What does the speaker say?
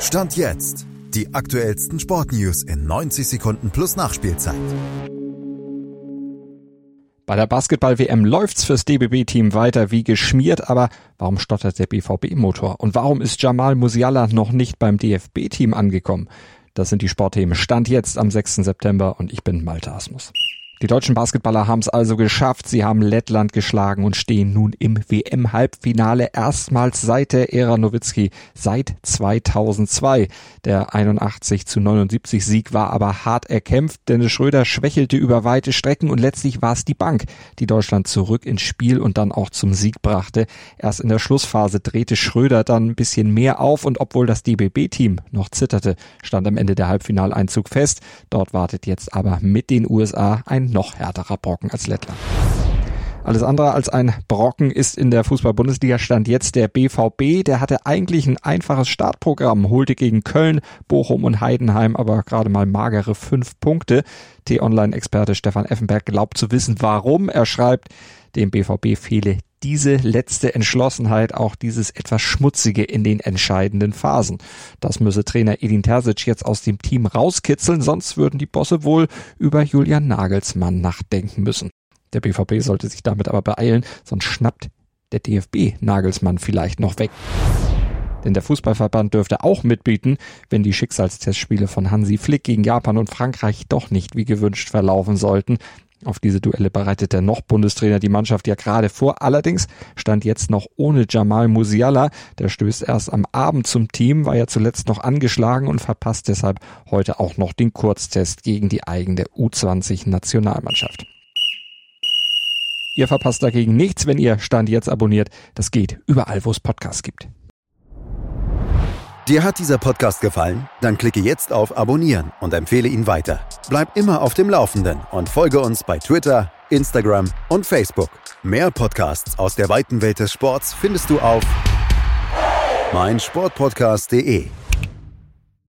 Stand jetzt. Die aktuellsten Sportnews in 90 Sekunden plus Nachspielzeit. Bei der Basketball-WM läuft's fürs DBB-Team weiter wie geschmiert, aber warum stottert der BVB-Motor? Und warum ist Jamal Musiala noch nicht beim DFB-Team angekommen? Das sind die Sportthemen. Stand jetzt am 6. September und ich bin Malte Asmus. Die deutschen Basketballer haben es also geschafft. Sie haben Lettland geschlagen und stehen nun im WM-Halbfinale erstmals seit der Ära Nowitzki, seit 2002. Der 81 zu 79 Sieg war aber hart erkämpft. Dennis Schröder schwächelte über weite Strecken und letztlich war es die Bank, die Deutschland zurück ins Spiel und dann auch zum Sieg brachte. Erst in der Schlussphase drehte Schröder dann ein bisschen mehr auf und obwohl das DBB-Team noch zitterte, stand am Ende der Halbfinaleinzug fest. Dort wartet jetzt aber mit den USA ein noch härterer Brocken als Lettland. Alles andere als ein Brocken ist in der Fußball-Bundesliga stand jetzt der BVB. Der hatte eigentlich ein einfaches Startprogramm, holte gegen Köln, Bochum und Heidenheim aber gerade mal magere fünf Punkte. T-Online-Experte Stefan Effenberg glaubt zu wissen, warum. Er schreibt, dem BVB fehle diese letzte Entschlossenheit, auch dieses etwas Schmutzige in den entscheidenden Phasen. Das müsse Trainer Edin Terzic jetzt aus dem Team rauskitzeln, sonst würden die Bosse wohl über Julian Nagelsmann nachdenken müssen. Der BVB sollte sich damit aber beeilen, sonst schnappt der DFB Nagelsmann vielleicht noch weg. Denn der Fußballverband dürfte auch mitbieten, wenn die Schicksalstestspiele von Hansi Flick gegen Japan und Frankreich doch nicht wie gewünscht verlaufen sollten. Auf diese Duelle bereitet der noch Bundestrainer die Mannschaft ja gerade vor. Allerdings stand jetzt noch ohne Jamal Musiala. Der stößt erst am Abend zum Team, war ja zuletzt noch angeschlagen und verpasst deshalb heute auch noch den Kurztest gegen die eigene U20 Nationalmannschaft. Ihr verpasst dagegen nichts, wenn ihr Stand jetzt abonniert. Das geht überall, wo es Podcasts gibt. Dir hat dieser Podcast gefallen? Dann klicke jetzt auf Abonnieren und empfehle ihn weiter. Bleib immer auf dem Laufenden und folge uns bei Twitter, Instagram und Facebook. Mehr Podcasts aus der weiten Welt des Sports findest du auf meinsportpodcast.de.